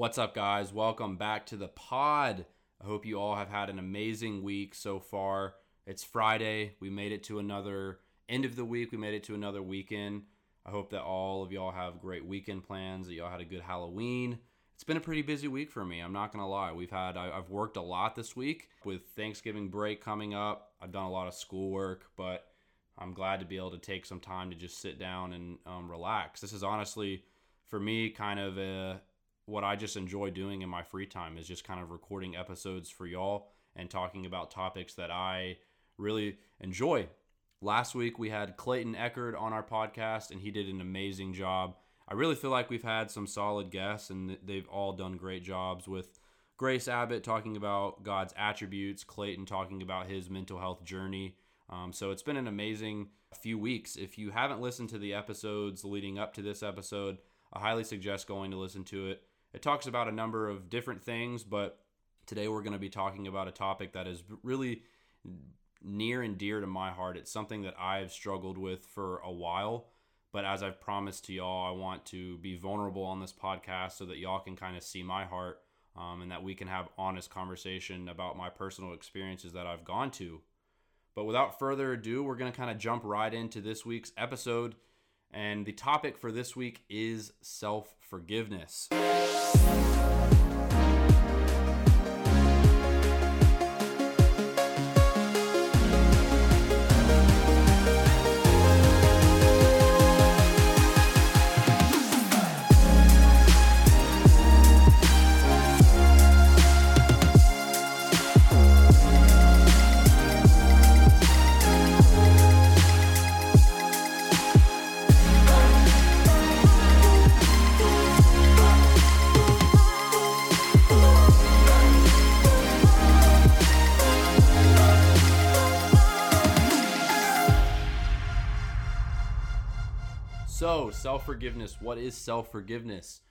What's up, guys? Welcome back to the pod. I hope you all have had an amazing week so far. It's Friday. We made it to another end of the week. We made it to another weekend. I hope that all of y'all have great weekend plans, that y'all had a good Halloween. It's been a pretty busy week for me. I'm not going to lie. We've had, I- I've worked a lot this week with Thanksgiving break coming up. I've done a lot of schoolwork, but I'm glad to be able to take some time to just sit down and um, relax. This is honestly, for me, kind of a, what I just enjoy doing in my free time is just kind of recording episodes for y'all and talking about topics that I really enjoy. Last week we had Clayton Eckerd on our podcast and he did an amazing job. I really feel like we've had some solid guests and they've all done great jobs with Grace Abbott talking about God's attributes, Clayton talking about his mental health journey. Um, so it's been an amazing few weeks. If you haven't listened to the episodes leading up to this episode, I highly suggest going to listen to it. It talks about a number of different things, but today we're going to be talking about a topic that is really near and dear to my heart. It's something that I've struggled with for a while, but as I've promised to y'all, I want to be vulnerable on this podcast so that y'all can kind of see my heart um, and that we can have honest conversation about my personal experiences that I've gone to. But without further ado, we're going to kind of jump right into this week's episode. And the topic for this week is self forgiveness. Self forgiveness. What is self forgiveness?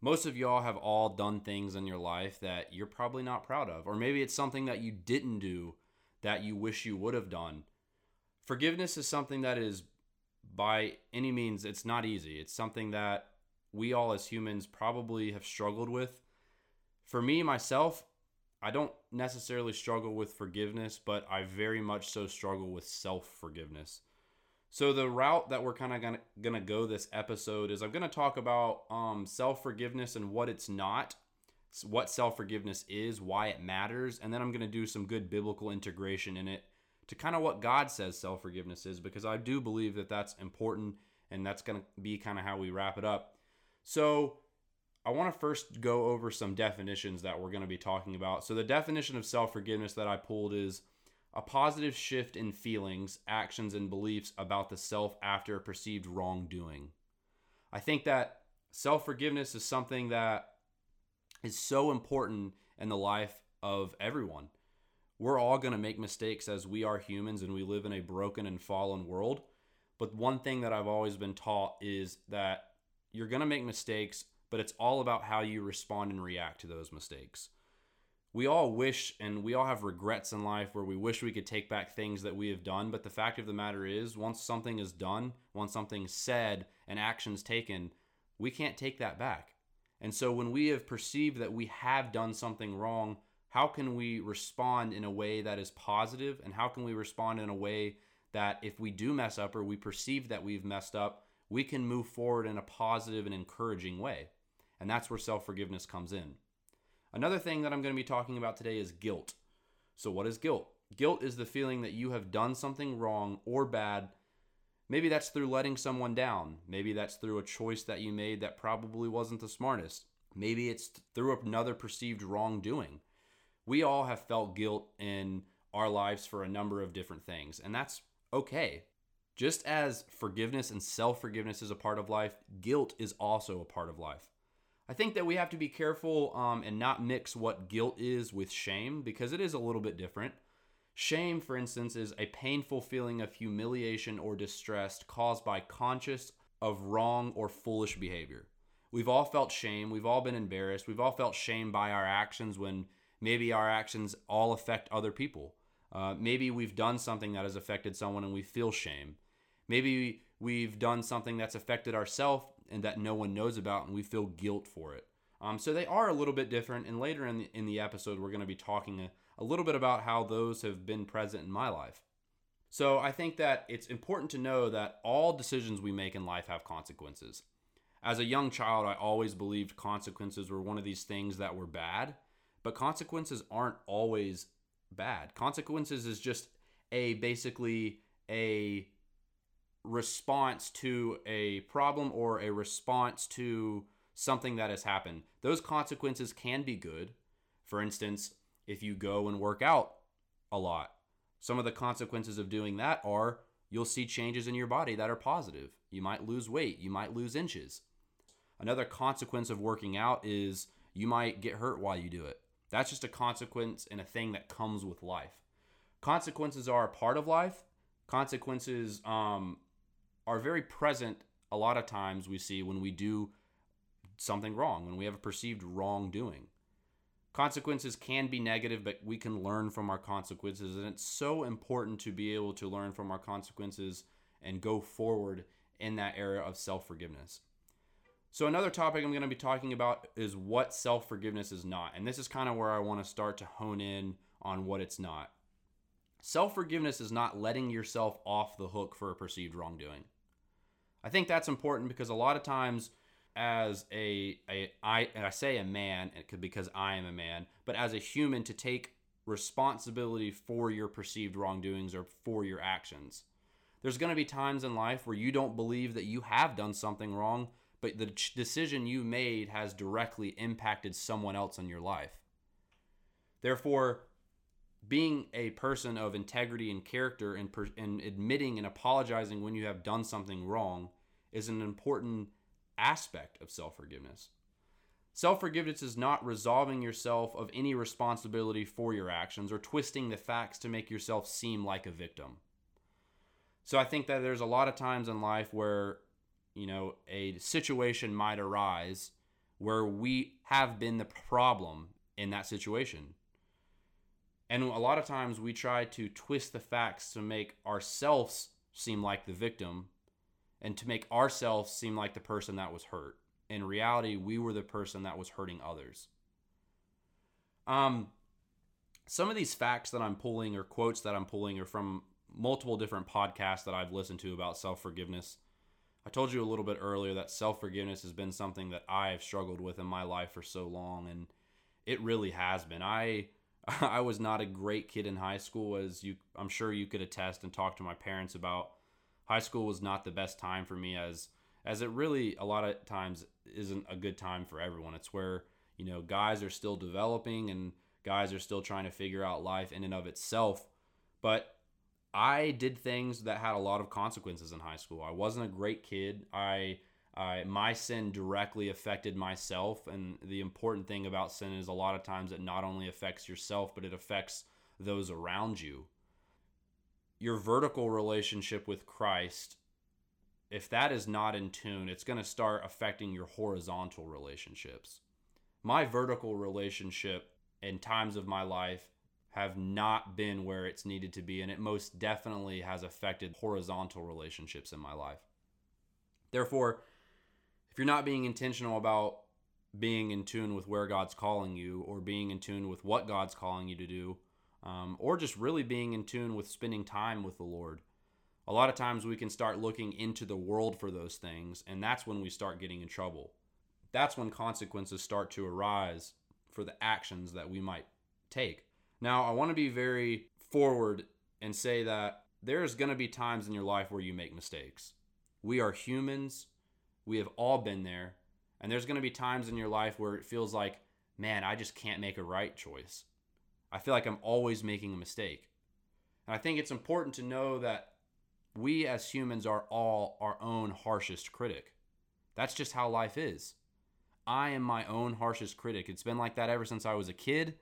Most of y'all have all done things in your life that you're probably not proud of, or maybe it's something that you didn't do that you wish you would have done. Forgiveness is something that is, by any means, it's not easy. It's something that we all as humans probably have struggled with. For me, myself, I don't necessarily struggle with forgiveness, but I very much so struggle with self forgiveness. So the route that we're kind of gonna gonna go this episode is I'm gonna talk about um, self forgiveness and what it's not, what self forgiveness is, why it matters, and then I'm gonna do some good biblical integration in it to kind of what God says self forgiveness is because I do believe that that's important and that's gonna be kind of how we wrap it up. So I want to first go over some definitions that we're to be talking about. So the definition of self forgiveness that I pulled is a positive shift in feelings, actions, and beliefs about the self after a perceived wrongdoing. I think that self forgiveness is something that is so important in the life of everyone. We're all going to make mistakes as we are humans and we live in a broken and fallen world. But one thing that I've always been taught is that you're going to make mistakes, but it's all about how you respond and react to those mistakes we all wish and we all have regrets in life where we wish we could take back things that we have done. But the fact of the matter is, once something is done, once something's said and actions taken, we can't take that back. And so when we have perceived that we have done something wrong, how can we respond in a way that is positive? And how can we respond in a way that if we do mess up or we perceive that we've messed up, we can move forward in a positive and encouraging way? And that's where self forgiveness comes in. Another thing that I'm going to be talking about today is guilt. So, what is guilt? Guilt is the feeling that you have done something wrong or bad. Maybe that's through letting someone down. Maybe that's through a choice that you made that probably wasn't the smartest. Maybe it's through another perceived wrongdoing. We all have felt guilt in our lives for a number of different things, and that's okay. Just as forgiveness and self forgiveness is a part of life, guilt is also a part of life. I think that we have to be careful um, and not mix what guilt is with shame because it is a little bit different. Shame, for instance, is a painful feeling of humiliation or distress caused by conscious of wrong or foolish behavior. We've all felt shame. We've all been embarrassed. We've all felt shame by our actions when maybe our actions all affect other people. Uh, maybe we've done something that has affected someone and we feel shame. Maybe we've done something that's affected ourselves and that no one knows about and we feel guilt for it. Um, so they are a little bit different. And later in the, in the episode, we're going to be talking a, a little bit about how those have been present in my life. So I think that it's important to know that all decisions we make in life have consequences. As a young child, I always believed consequences were one of these things that were bad, but consequences aren't always bad. Consequences is just a basically a response to a problem or a response to something that has happened. Those consequences can be good. For instance, if you go and work out a lot, some of the consequences of doing that are you'll see changes in your body that are positive. You might lose weight, you might lose inches. Another consequence of working out is you might get hurt while you do it. That's just a consequence and a thing that comes with life. Consequences are a part of life. Consequences um, are very present a lot of times we see when we do something wrong, when we have a perceived wrongdoing. Consequences can be negative, but we can learn from our consequences. And it's so important to be able to learn from our consequences and go forward in that area of self forgiveness. So, another topic I'm going to be talking about is what self forgiveness is not. And this is kind of where I want to start to hone in on what it's not. Self forgiveness is not letting yourself off the hook for a perceived wrongdoing. I think that's important because a lot of times as a, a I, I say a man because I am a man, but as a human to take responsibility for your perceived wrongdoings or for your actions. There's going to be times in life where you don't believe that you have done something wrong, but the decision you made has directly impacted someone else in your life. Therefore, being a person of integrity and character and, per, and admitting and apologizing when you have done something wrong is an important aspect of self forgiveness. Self forgiveness is not resolving yourself of any responsibility for your actions or twisting the facts to make yourself seem like a victim. So I think that there's a lot of times in life where, you know, a situation might arise where we have been the problem in that situation. And a lot of times we try to twist the facts to make ourselves seem like the victim and to make ourselves seem like the person that was hurt. In reality, we were the person that was hurting others. Um, some of these facts that I'm pulling or quotes that I'm pulling are from multiple different podcasts that I've listened to about self forgiveness. I told you a little bit earlier that self forgiveness has been something that I have struggled with in my life for so long, and it really has been. I I was not a great kid in high school, as you I'm sure you could attest and talk to my parents about high school was not the best time for me as as it really a lot of times isn't a good time for everyone. It's where, you know, guys are still developing and guys are still trying to figure out life in and of itself. But I did things that had a lot of consequences in high school. I wasn't a great kid. I I my sin directly affected myself and the important thing about sin is a lot of times it not only affects yourself but it affects those around you your vertical relationship with Christ, if that is not in tune, it's going to start affecting your horizontal relationships. My vertical relationship in times of my life have not been where it's needed to be, and it most definitely has affected horizontal relationships in my life. Therefore, if you're not being intentional about being in tune with where God's calling you or being in tune with what God's calling you to do, um, or just really being in tune with spending time with the Lord. A lot of times we can start looking into the world for those things, and that's when we start getting in trouble. That's when consequences start to arise for the actions that we might take. Now, I want to be very forward and say that there's going to be times in your life where you make mistakes. We are humans, we have all been there, and there's going to be times in your life where it feels like, man, I just can't make a right choice. I feel like I'm always making a mistake. And I think it's important to know that we as humans are all our own harshest critic. That's just how life is. I am my own harshest critic. It's been like that ever since I was a kid.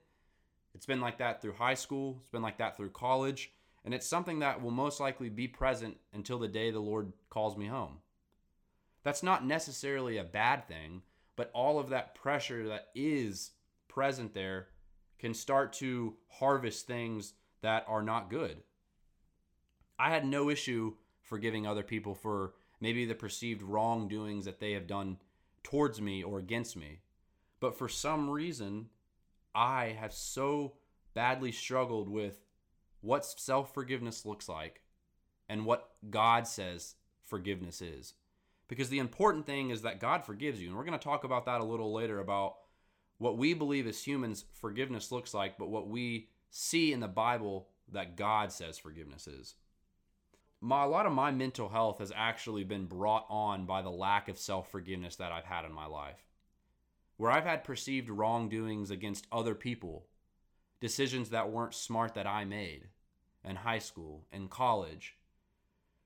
It's been like that through high school. It's been like that through college. And it's something that will most likely be present until the day the Lord calls me home. That's not necessarily a bad thing, but all of that pressure that is present there can start to harvest things that are not good. I had no issue forgiving other people for maybe the perceived wrongdoings that they have done towards me or against me. But for some reason, I have so badly struggled with what self forgiveness looks like and what God says forgiveness is. Because the important thing is that God forgives you. And we're going to talk about that a little later about what we believe as humans forgiveness looks like, but what we see in the Bible that God says forgiveness is. My, a lot of my mental health has actually been brought on by the lack of self forgiveness that I've had in my life. Where I've had perceived wrongdoings against other people, decisions that weren't smart that I made in high school, in college.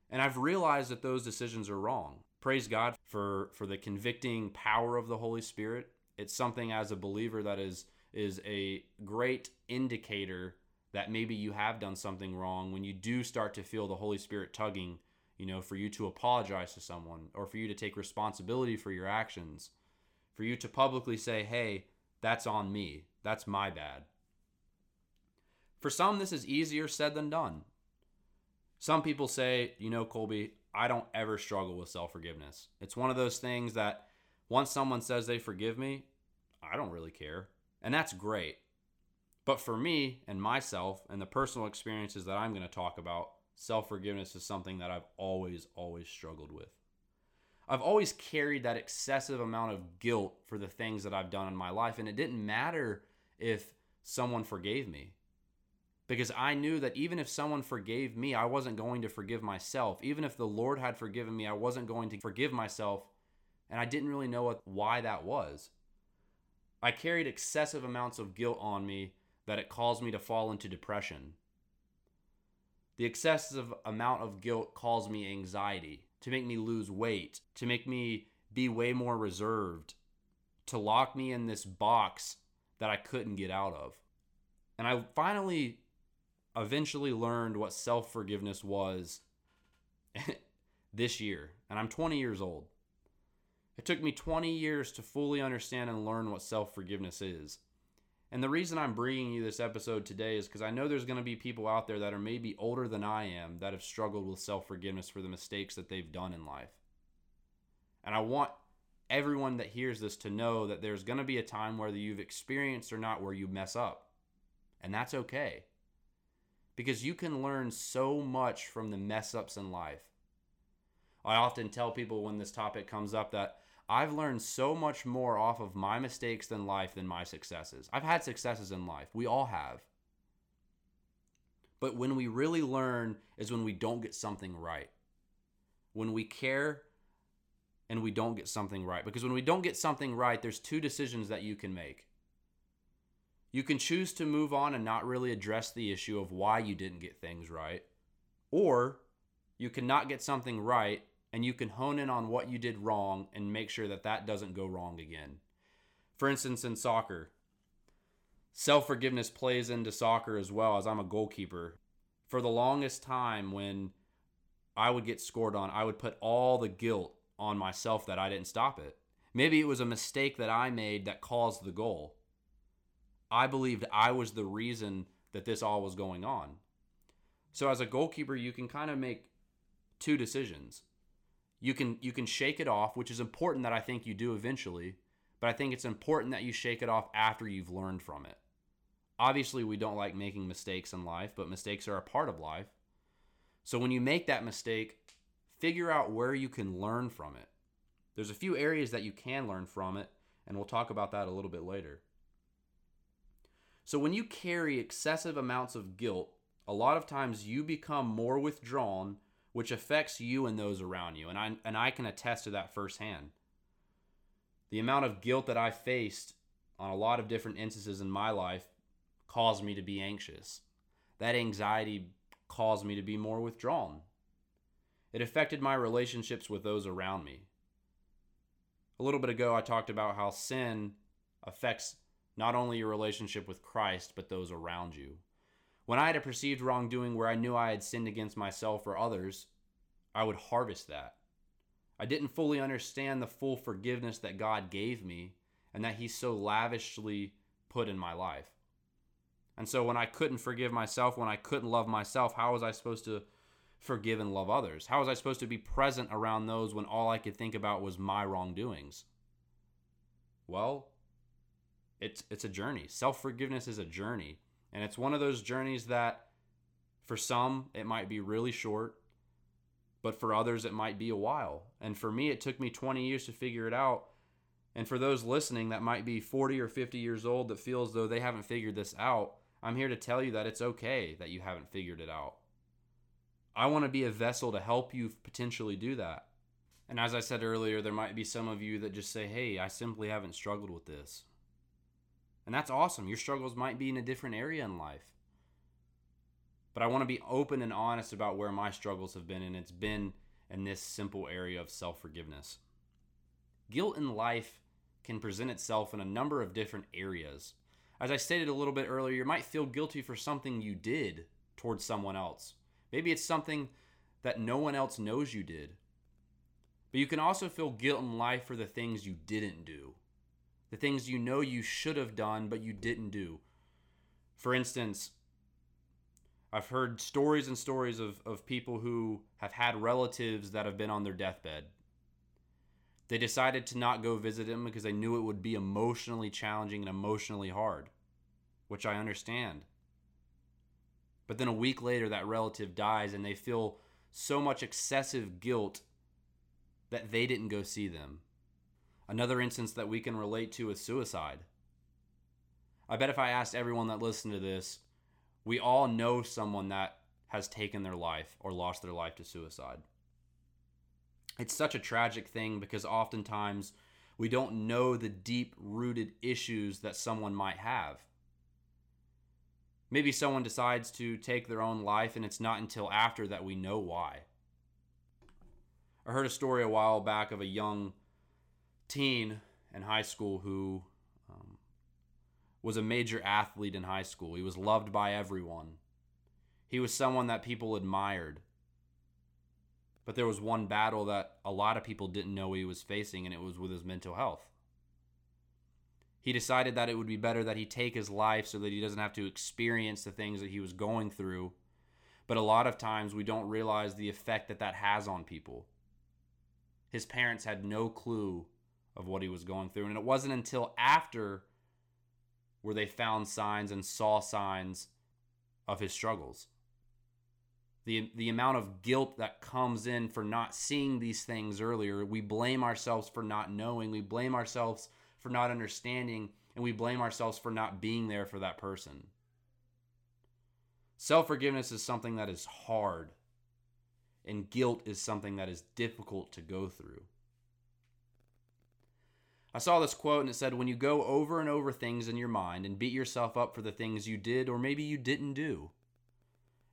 And I've realized that those decisions are wrong. Praise God for, for the convicting power of the Holy Spirit. It's something as a believer that is is a great indicator that maybe you have done something wrong when you do start to feel the Holy Spirit tugging, you know, for you to apologize to someone or for you to take responsibility for your actions, for you to publicly say, hey, that's on me, that's my bad. For some, this is easier said than done. Some people say, you know, Colby, I don't ever struggle with self forgiveness. It's one of those things that once someone says they forgive me, I don't really care. And that's great. But for me and myself and the personal experiences that I'm going to talk about, self forgiveness is something that I've always, always struggled with. I've always carried that excessive amount of guilt for the things that I've done in my life. And it didn't matter if someone forgave me. Because I knew that even if someone forgave me, I wasn't going to forgive myself. Even if the Lord had forgiven me, I wasn't going to forgive myself. And I didn't really know what, why that was. I carried excessive amounts of guilt on me that it caused me to fall into depression. The excessive amount of guilt caused me anxiety, to make me lose weight, to make me be way more reserved, to lock me in this box that I couldn't get out of. And I finally eventually learned what self forgiveness was this year. And I'm 20 years old. It took me 20 years to fully understand and learn what self forgiveness is. And the reason I'm bringing you this episode today is because I know there's going to be people out there that are maybe older than I am that have struggled with self forgiveness for the mistakes that they've done in life. And I want everyone that hears this to know that there's going to be a time whether you've experienced or not where you mess up. And that's okay. Because you can learn so much from the mess ups in life. I often tell people when this topic comes up that I've learned so much more off of my mistakes than life than my successes. I've had successes in life. We all have. But when we really learn is when we don't get something right. When we care and we don't get something right. Because when we don't get something right, there's two decisions that you can make. You can choose to move on and not really address the issue of why you didn't get things right. Or you cannot get something right and you can hone in on what you did wrong and make sure that that doesn't go wrong again. For instance, in soccer, self forgiveness plays into soccer as well as I'm a goalkeeper. For the longest time, when I would get scored on, I would put all the guilt on myself that I didn't stop it. Maybe it was a mistake that I made that caused the goal. I believed I was the reason that this all was going on. So, as a goalkeeper, you can kind of make two decisions you can you can shake it off, which is important that I think you do eventually, but I think it's important that you shake it off after you've learned from it. Obviously, we don't like making mistakes in life, but mistakes are a part of life. So when you make that mistake, figure out where you can learn from it. There's a few areas that you can learn from it, and we'll talk about that a little bit later. So when you carry excessive amounts of guilt, a lot of times you become more withdrawn which affects you and those around you. And I, and I can attest to that firsthand. The amount of guilt that I faced on a lot of different instances in my life caused me to be anxious. That anxiety caused me to be more withdrawn. It affected my relationships with those around me. A little bit ago, I talked about how sin affects not only your relationship with Christ, but those around you. When I had a perceived wrongdoing where I knew I had sinned against myself or others, I would harvest that. I didn't fully understand the full forgiveness that God gave me and that He so lavishly put in my life. And so when I couldn't forgive myself, when I couldn't love myself, how was I supposed to forgive and love others? How was I supposed to be present around those when all I could think about was my wrongdoings? Well, it's it's a journey. Self-forgiveness is a journey. And it's one of those journeys that for some it might be really short, but for others it might be a while. And for me it took me 20 years to figure it out. And for those listening that might be 40 or 50 years old that feels though they haven't figured this out, I'm here to tell you that it's okay that you haven't figured it out. I want to be a vessel to help you potentially do that. And as I said earlier, there might be some of you that just say, hey, I simply haven't struggled with this. And that's awesome. Your struggles might be in a different area in life. But I want to be open and honest about where my struggles have been, and it's been in this simple area of self forgiveness. Guilt in life can present itself in a number of different areas. As I stated a little bit earlier, you might feel guilty for something you did towards someone else. Maybe it's something that no one else knows you did. But you can also feel guilt in life for the things you didn't do, the things you know you should have done, but you didn't do. For instance, I've heard stories and stories of, of people who have had relatives that have been on their deathbed. They decided to not go visit them because they knew it would be emotionally challenging and emotionally hard, which I understand. But then a week later, that relative dies and they feel so much excessive guilt that they didn't go see them. Another instance that we can relate to is suicide. I bet if I asked everyone that listened to this, we all know someone that has taken their life or lost their life to suicide. It's such a tragic thing because oftentimes we don't know the deep rooted issues that someone might have. Maybe someone decides to take their own life, and it's not until after that we know why. I heard a story a while back of a young teen in high school who um, was a major athlete in high school. He was loved by everyone. He was someone that people admired. But there was one battle that a lot of people didn't know he was facing, and it was with his mental health he decided that it would be better that he take his life so that he doesn't have to experience the things that he was going through. But a lot of times we don't realize the effect that that has on people. His parents had no clue of what he was going through. And it wasn't until after where they found signs and saw signs of his struggles. The, the amount of guilt that comes in for not seeing these things earlier, we blame ourselves for not knowing. We blame ourselves for not understanding, and we blame ourselves for not being there for that person. Self forgiveness is something that is hard, and guilt is something that is difficult to go through. I saw this quote and it said, When you go over and over things in your mind and beat yourself up for the things you did or maybe you didn't do,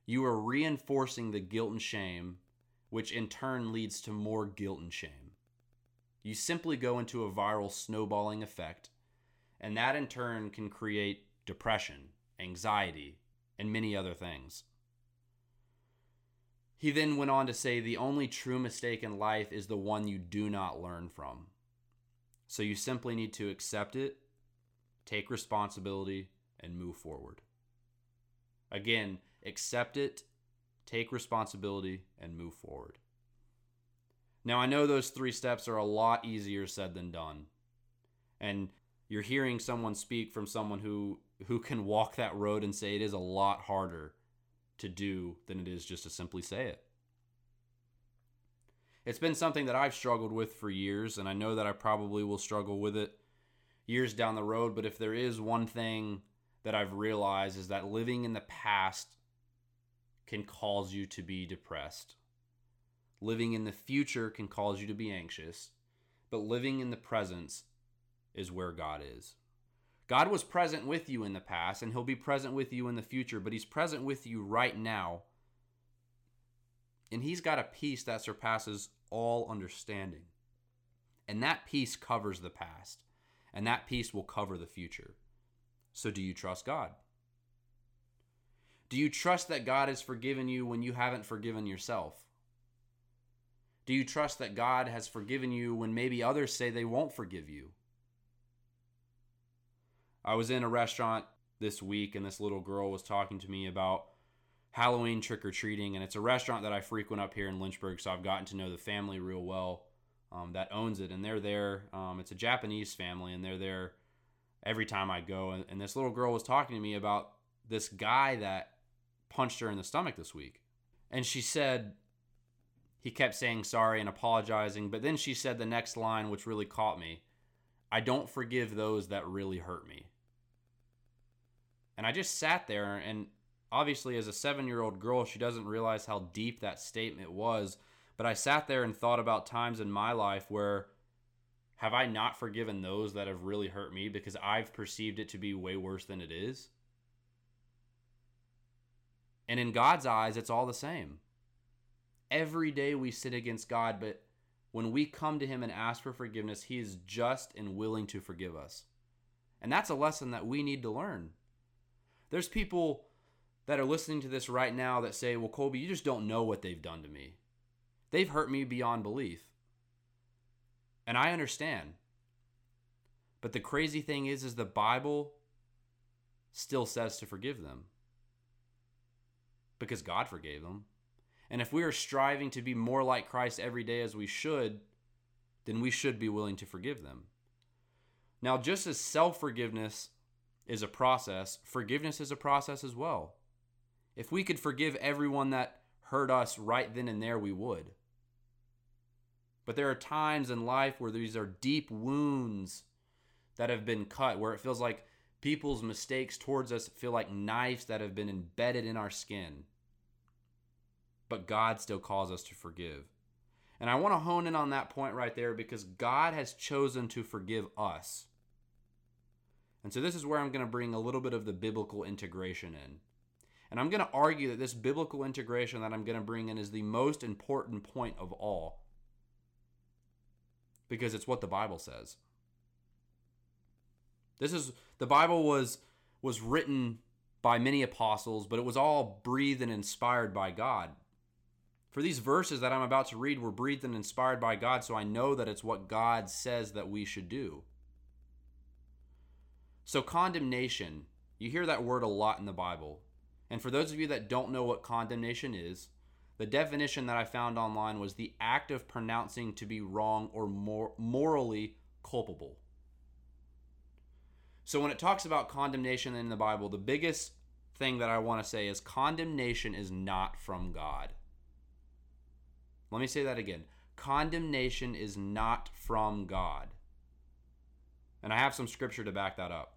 you are reinforcing the guilt and shame, which in turn leads to more guilt and shame you simply go into a viral snowballing effect, and that in turn can create depression, anxiety, and many other things. He then went on to say the only true mistake in life is the one you do not learn from. So you simply need to accept it, take responsibility, and move forward. Again, accept it, take responsibility, and move forward. Now, I know those three steps are a lot easier said than done. And you're hearing someone speak from someone who who can walk that road and say it is a lot harder to do than it is just to simply say it. It's been something that I've struggled with for years and I know that I probably will struggle with it years down the road, but if there is one thing that I've realized is that living in the past can cause you to be depressed. Living in the future can cause you to be anxious, but living in the presence is where God is. God was present with you in the past, and He'll be present with you in the future, but He's present with you right now. And He's got a peace that surpasses all understanding. And that peace covers the past, and that peace will cover the future. So, do you trust God? Do you trust that God has forgiven you when you haven't forgiven yourself? Do you trust that God has forgiven you when maybe others say they won't forgive you? I was in a restaurant this week and this little girl was talking to me about Halloween trick or treating. And it's a restaurant that I frequent up here in Lynchburg. So I've gotten to know the family real well um, that owns it. And they're there. Um, it's a Japanese family and they're there every time I go. And, and this little girl was talking to me about this guy that punched her in the stomach this week. And she said, he kept saying sorry and apologizing. But then she said the next line, which really caught me I don't forgive those that really hurt me. And I just sat there, and obviously, as a seven year old girl, she doesn't realize how deep that statement was. But I sat there and thought about times in my life where have I not forgiven those that have really hurt me because I've perceived it to be way worse than it is? And in God's eyes, it's all the same. Every day we sin against God, but when we come to Him and ask for forgiveness, He is just and willing to forgive us. And that's a lesson that we need to learn. There's people that are listening to this right now that say, Well, Colby, you just don't know what they've done to me. They've hurt me beyond belief. And I understand. But the crazy thing is is the Bible still says to forgive them. Because God forgave them. And if we are striving to be more like Christ every day as we should, then we should be willing to forgive them. Now, just as self forgiveness is a process, forgiveness is a process as well. If we could forgive everyone that hurt us right then and there, we would. But there are times in life where these are deep wounds that have been cut, where it feels like people's mistakes towards us feel like knives that have been embedded in our skin. But God still calls us to forgive. And I want to hone in on that point right there because God has chosen to forgive us. And so this is where I'm going to bring a little bit of the biblical integration in. And I'm going to argue that this biblical integration that I'm going to bring in is the most important point of all because it's what the Bible says. This is the Bible was was written by many apostles, but it was all breathed and inspired by God. For these verses that I'm about to read were breathed and inspired by God, so I know that it's what God says that we should do. So, condemnation, you hear that word a lot in the Bible. And for those of you that don't know what condemnation is, the definition that I found online was the act of pronouncing to be wrong or mor- morally culpable. So when it talks about condemnation in the Bible, the biggest thing that I want to say is condemnation is not from God. Let me say that again. Condemnation is not from God. And I have some scripture to back that up.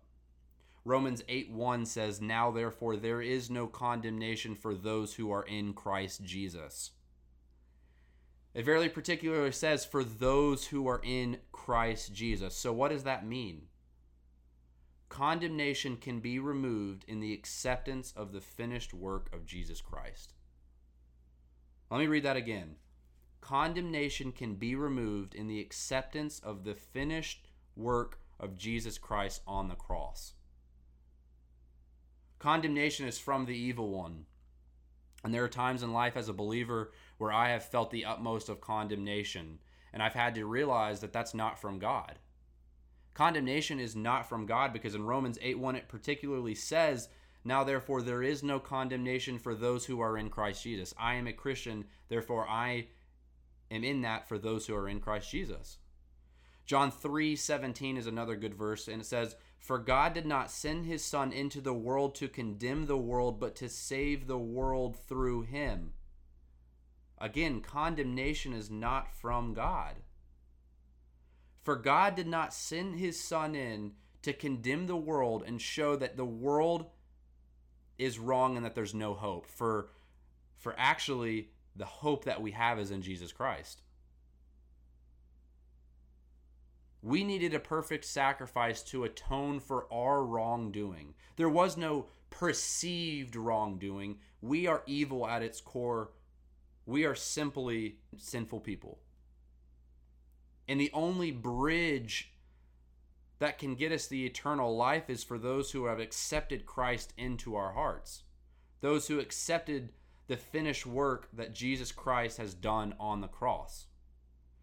Romans 8 1 says, Now therefore there is no condemnation for those who are in Christ Jesus. It very particularly says, For those who are in Christ Jesus. So what does that mean? Condemnation can be removed in the acceptance of the finished work of Jesus Christ. Let me read that again. Condemnation can be removed in the acceptance of the finished work of Jesus Christ on the cross. Condemnation is from the evil one. And there are times in life as a believer where I have felt the utmost of condemnation, and I've had to realize that that's not from God. Condemnation is not from God because in Romans 8 1, it particularly says, Now therefore there is no condemnation for those who are in Christ Jesus. I am a Christian, therefore I am in that for those who are in Christ Jesus. John 3 17 is another good verse, and it says, for God did not send his Son into the world to condemn the world, but to save the world through him. Again, condemnation is not from God. For God did not send his Son in to condemn the world and show that the world is wrong and that there's no hope. For, for actually, the hope that we have is in Jesus Christ. We needed a perfect sacrifice to atone for our wrongdoing. There was no perceived wrongdoing. We are evil at its core. We are simply sinful people. And the only bridge that can get us the eternal life is for those who have accepted Christ into our hearts. Those who accepted the finished work that Jesus Christ has done on the cross.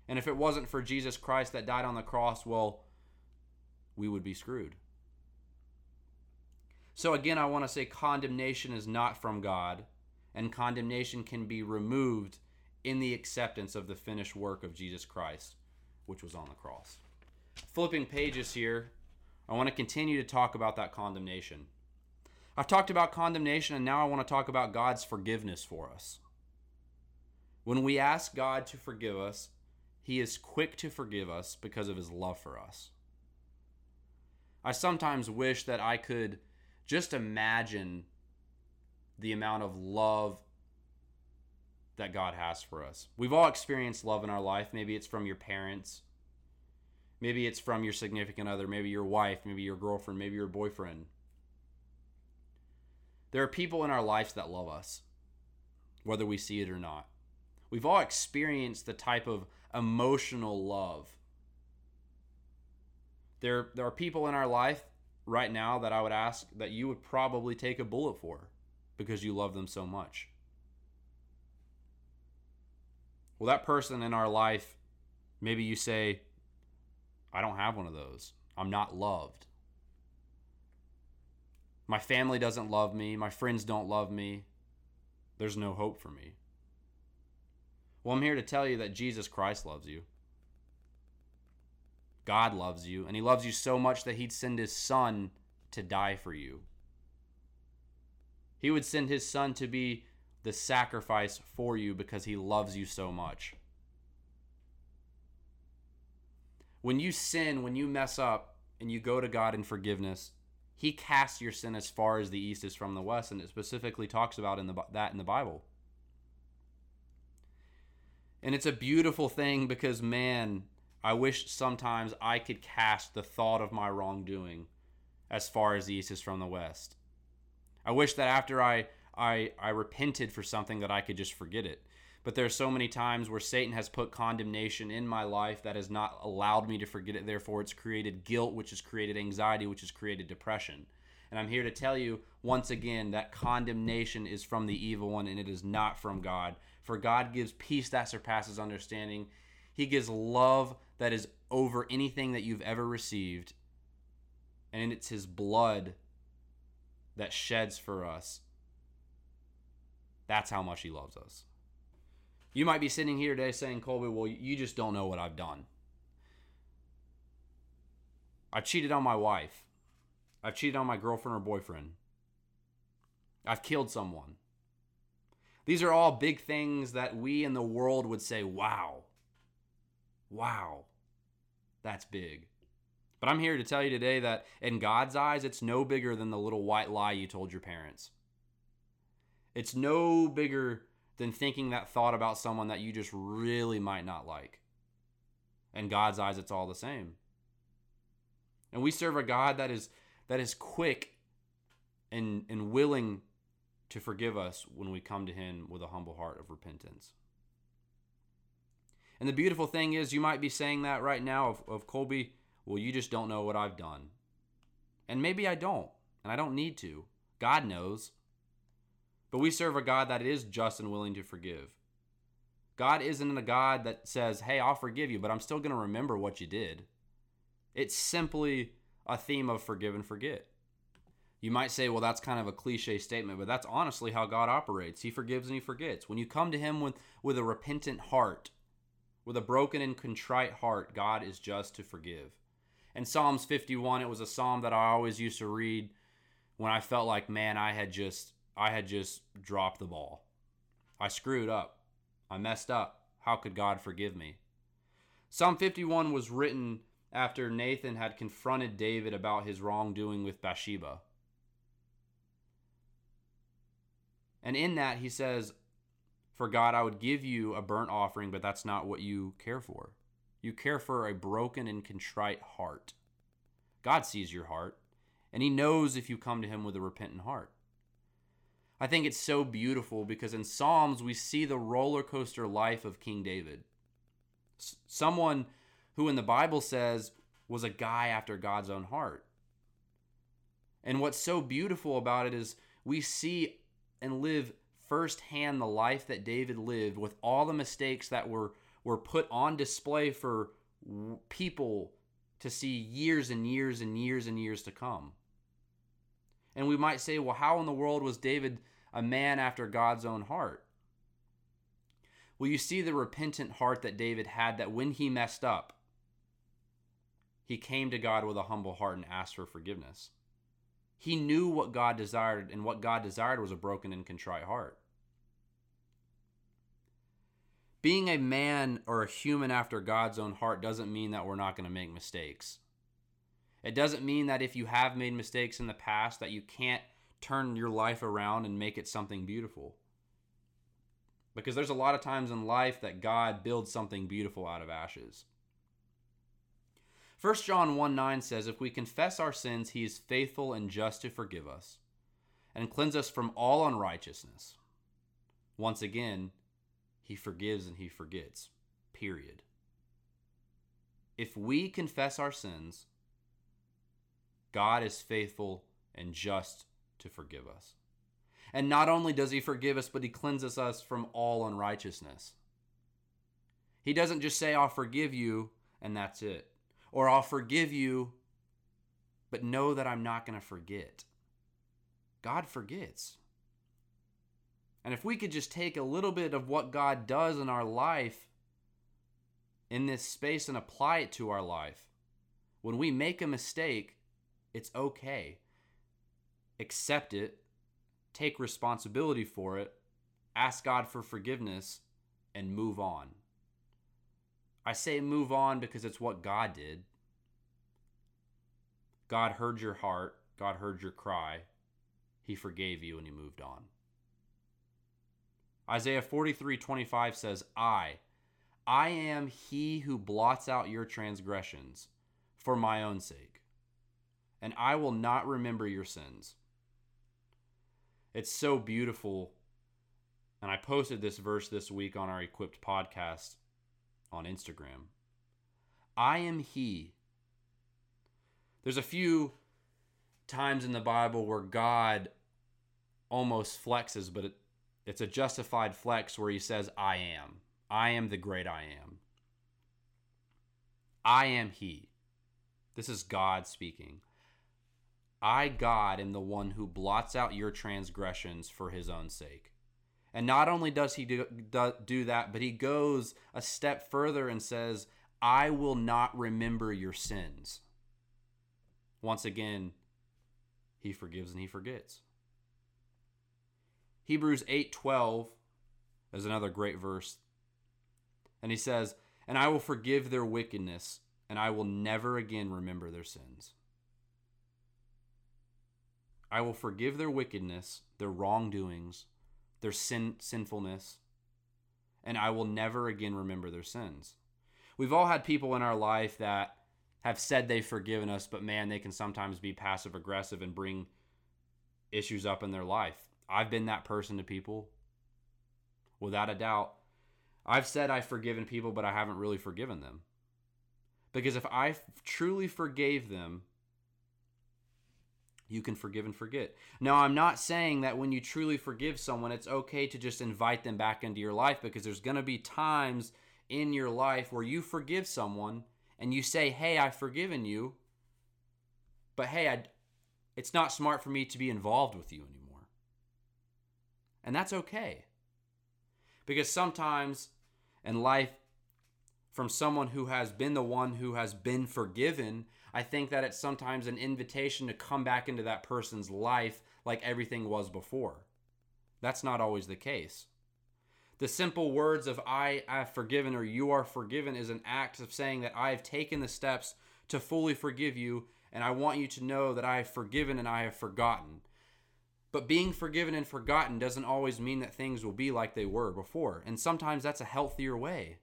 And if it wasn't for Jesus Christ that died on the cross, well, we would be screwed. So again, I want to say condemnation is not from God, and condemnation can be removed in the acceptance of the finished work of Jesus Christ, which was on the cross. Flipping pages here, I want to continue to talk about that condemnation. I've talked about condemnation, and now I want to talk about God's forgiveness for us. When we ask God to forgive us, He is quick to forgive us because of His love for us. I sometimes wish that I could just imagine the amount of love that God has for us. We've all experienced love in our life. Maybe it's from your parents. Maybe it's from your significant other, maybe your wife, maybe your girlfriend, maybe your boyfriend. There are people in our lives that love us, whether we see it or not. We've all experienced the type of emotional love. There, there are people in our life right now that I would ask that you would probably take a bullet for because you love them so much. Well, that person in our life, maybe you say, I don't have one of those. I'm not loved. My family doesn't love me. My friends don't love me. There's no hope for me. Well, I'm here to tell you that Jesus Christ loves you. God loves you, and He loves you so much that He'd send His Son to die for you. He would send His Son to be the sacrifice for you because He loves you so much. When you sin, when you mess up, and you go to God in forgiveness, He casts your sin as far as the east is from the west, and it specifically talks about in the that in the Bible. And it's a beautiful thing because man, I wish sometimes I could cast the thought of my wrongdoing as far as the east is from the west. I wish that after I I I repented for something that I could just forget it. But there's so many times where Satan has put condemnation in my life that has not allowed me to forget it. Therefore, it's created guilt, which has created anxiety, which has created depression. And I'm here to tell you once again that condemnation is from the evil one and it is not from God. For God gives peace that surpasses understanding. He gives love that is over anything that you've ever received. And it's His blood that sheds for us. That's how much He loves us. You might be sitting here today saying, Colby, well, you just don't know what I've done. I cheated on my wife. I've cheated on my girlfriend or boyfriend. I've killed someone. These are all big things that we in the world would say, wow, wow, that's big. But I'm here to tell you today that in God's eyes, it's no bigger than the little white lie you told your parents. It's no bigger than thinking that thought about someone that you just really might not like. In God's eyes, it's all the same. And we serve a God that is that is quick and, and willing to forgive us when we come to him with a humble heart of repentance. And the beautiful thing is you might be saying that right now of, of Colby, well, you just don't know what I've done. And maybe I don't, and I don't need to. God knows. But we serve a God that is just and willing to forgive. God isn't a God that says, hey, I'll forgive you, but I'm still going to remember what you did. It's simply a theme of forgive and forget. You might say, well, that's kind of a cliche statement, but that's honestly how God operates. He forgives and He forgets. When you come to Him with, with a repentant heart, with a broken and contrite heart, God is just to forgive. In Psalms 51, it was a psalm that I always used to read when I felt like, man, I had just I had just dropped the ball. I screwed up. I messed up. How could God forgive me? Psalm 51 was written after Nathan had confronted David about his wrongdoing with Bathsheba. And in that, he says, For God, I would give you a burnt offering, but that's not what you care for. You care for a broken and contrite heart. God sees your heart, and He knows if you come to Him with a repentant heart. I think it's so beautiful because in Psalms we see the roller coaster life of King David. S- someone who in the Bible says was a guy after God's own heart. And what's so beautiful about it is we see and live firsthand the life that David lived with all the mistakes that were were put on display for people to see years and years and years and years to come. And we might say, well, how in the world was David a man after God's own heart. Well, you see the repentant heart that David had that when he messed up, he came to God with a humble heart and asked for forgiveness. He knew what God desired, and what God desired was a broken and contrite heart. Being a man or a human after God's own heart doesn't mean that we're not going to make mistakes. It doesn't mean that if you have made mistakes in the past that you can't turn your life around and make it something beautiful. Because there's a lot of times in life that God builds something beautiful out of ashes. 1 John 1 9 says, If we confess our sins, he is faithful and just to forgive us and cleanse us from all unrighteousness. Once again, he forgives and he forgets. Period. If we confess our sins, God is faithful and just to forgive us. And not only does he forgive us, but he cleanses us from all unrighteousness. He doesn't just say, I'll forgive you, and that's it. Or I'll forgive you, but know that I'm not going to forget. God forgets. And if we could just take a little bit of what God does in our life in this space and apply it to our life, when we make a mistake, it's okay. Accept it, take responsibility for it, ask God for forgiveness, and move on. I say move on because it's what God did. God heard your heart, God heard your cry, He forgave you, and He moved on. Isaiah 43 25 says, I, I am he who blots out your transgressions for my own sake, and I will not remember your sins. It's so beautiful. And I posted this verse this week on our Equipped podcast on Instagram. I am he. There's a few times in the Bible where God almost flexes, but it, it's a justified flex where he says, I am. I am the great I am. I am he. This is God speaking. I, God, am the one who blots out your transgressions for his own sake. And not only does he do, do, that, but he goes a step further and says, I will not remember your sins. Once again, he forgives and he forgets. Hebrews 8:12 is another great verse. And he says, "And I will forgive their wickedness, and I will never again remember their sins." I will forgive their wickedness, their wrongdoings, their sin sinfulness, and I will never again remember their sins. We've all had people in our life that have said they've forgiven us, but man, they can sometimes be passive aggressive and bring issues up in their life. I've been that person to people. Without a doubt. I've said I've forgiven people, but I haven't really forgiven them. Because if I truly forgave them, you can forgive and forget. Now, I'm not saying that when you truly forgive someone, it's okay to just invite them back into your life because there's going to be times in your life where you forgive someone and you say, Hey, I've forgiven you, but hey, I, it's not smart for me to be involved with you anymore. And that's okay. Because sometimes in life, from someone who has been the one who has been forgiven, I think that it's sometimes an invitation to come back into that person's life like everything was before. That's not always the case. The simple words of I have forgiven or you are forgiven is an act of saying that I have taken the steps to fully forgive you and I want you to know that I have forgiven and I have forgotten. But being forgiven and forgotten doesn't always mean that things will be like they were before. And sometimes that's a healthier way.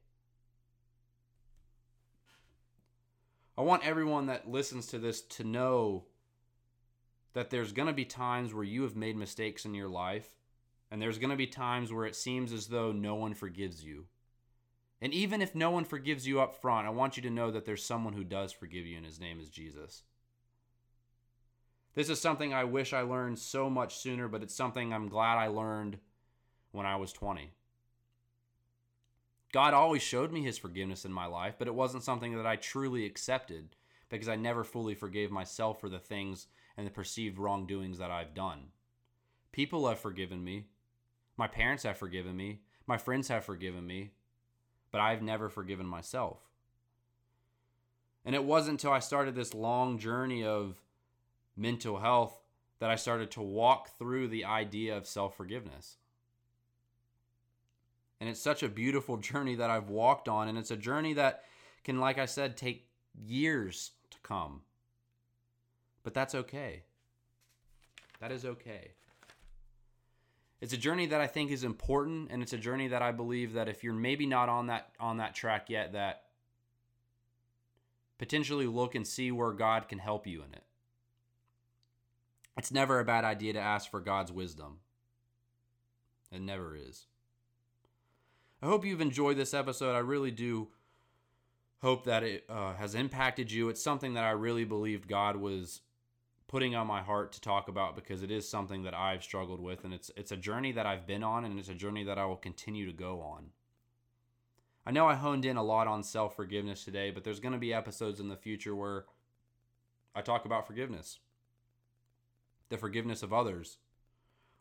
I want everyone that listens to this to know that there's going to be times where you have made mistakes in your life, and there's going to be times where it seems as though no one forgives you. And even if no one forgives you up front, I want you to know that there's someone who does forgive you, and his name is Jesus. This is something I wish I learned so much sooner, but it's something I'm glad I learned when I was 20. God always showed me his forgiveness in my life, but it wasn't something that I truly accepted because I never fully forgave myself for the things and the perceived wrongdoings that I've done. People have forgiven me. My parents have forgiven me. My friends have forgiven me. But I've never forgiven myself. And it wasn't until I started this long journey of mental health that I started to walk through the idea of self forgiveness. And it's such a beautiful journey that I've walked on. And it's a journey that can, like I said, take years to come. But that's okay. That is okay. It's a journey that I think is important and it's a journey that I believe that if you're maybe not on that on that track yet that potentially look and see where God can help you in it. It's never a bad idea to ask for God's wisdom. It never is. I hope you've enjoyed this episode. I really do hope that it uh, has impacted you. It's something that I really believed God was putting on my heart to talk about because it is something that I've struggled with and it's it's a journey that I've been on and it's a journey that I will continue to go on. I know I honed in a lot on self-forgiveness today, but there's going to be episodes in the future where I talk about forgiveness. The forgiveness of others.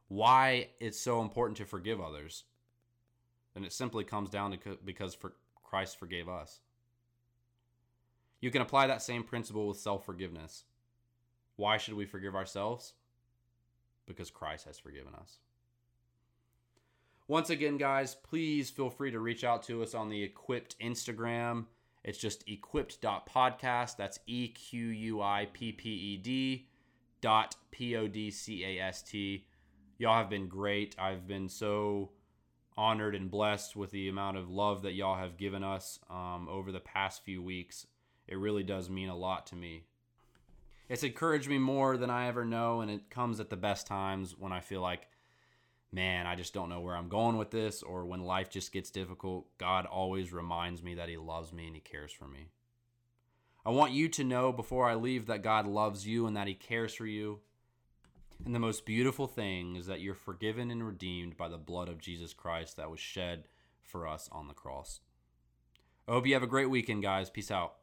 Why it's so important to forgive others. And it simply comes down to because for Christ forgave us. You can apply that same principle with self-forgiveness. Why should we forgive ourselves? Because Christ has forgiven us. Once again, guys, please feel free to reach out to us on the Equipped Instagram. It's just equipped.podcast. That's E Q U I P P E D dot P O D C A S T. Y'all have been great. I've been so honored and blessed with the amount of love that y'all have given us um, over the past few weeks. It really does mean a lot to me it's encouraged me more than I ever know, and it comes at the best times when I feel like, man, I just don't know where I'm going with this, or when life just gets difficult. God always reminds me that He loves me and He cares for me. I want you to know before I leave that God loves you and that He cares for you. And the most beautiful thing is that you're forgiven and redeemed by the blood of Jesus Christ that was shed for us on the cross. I hope you have a great weekend, guys. Peace out.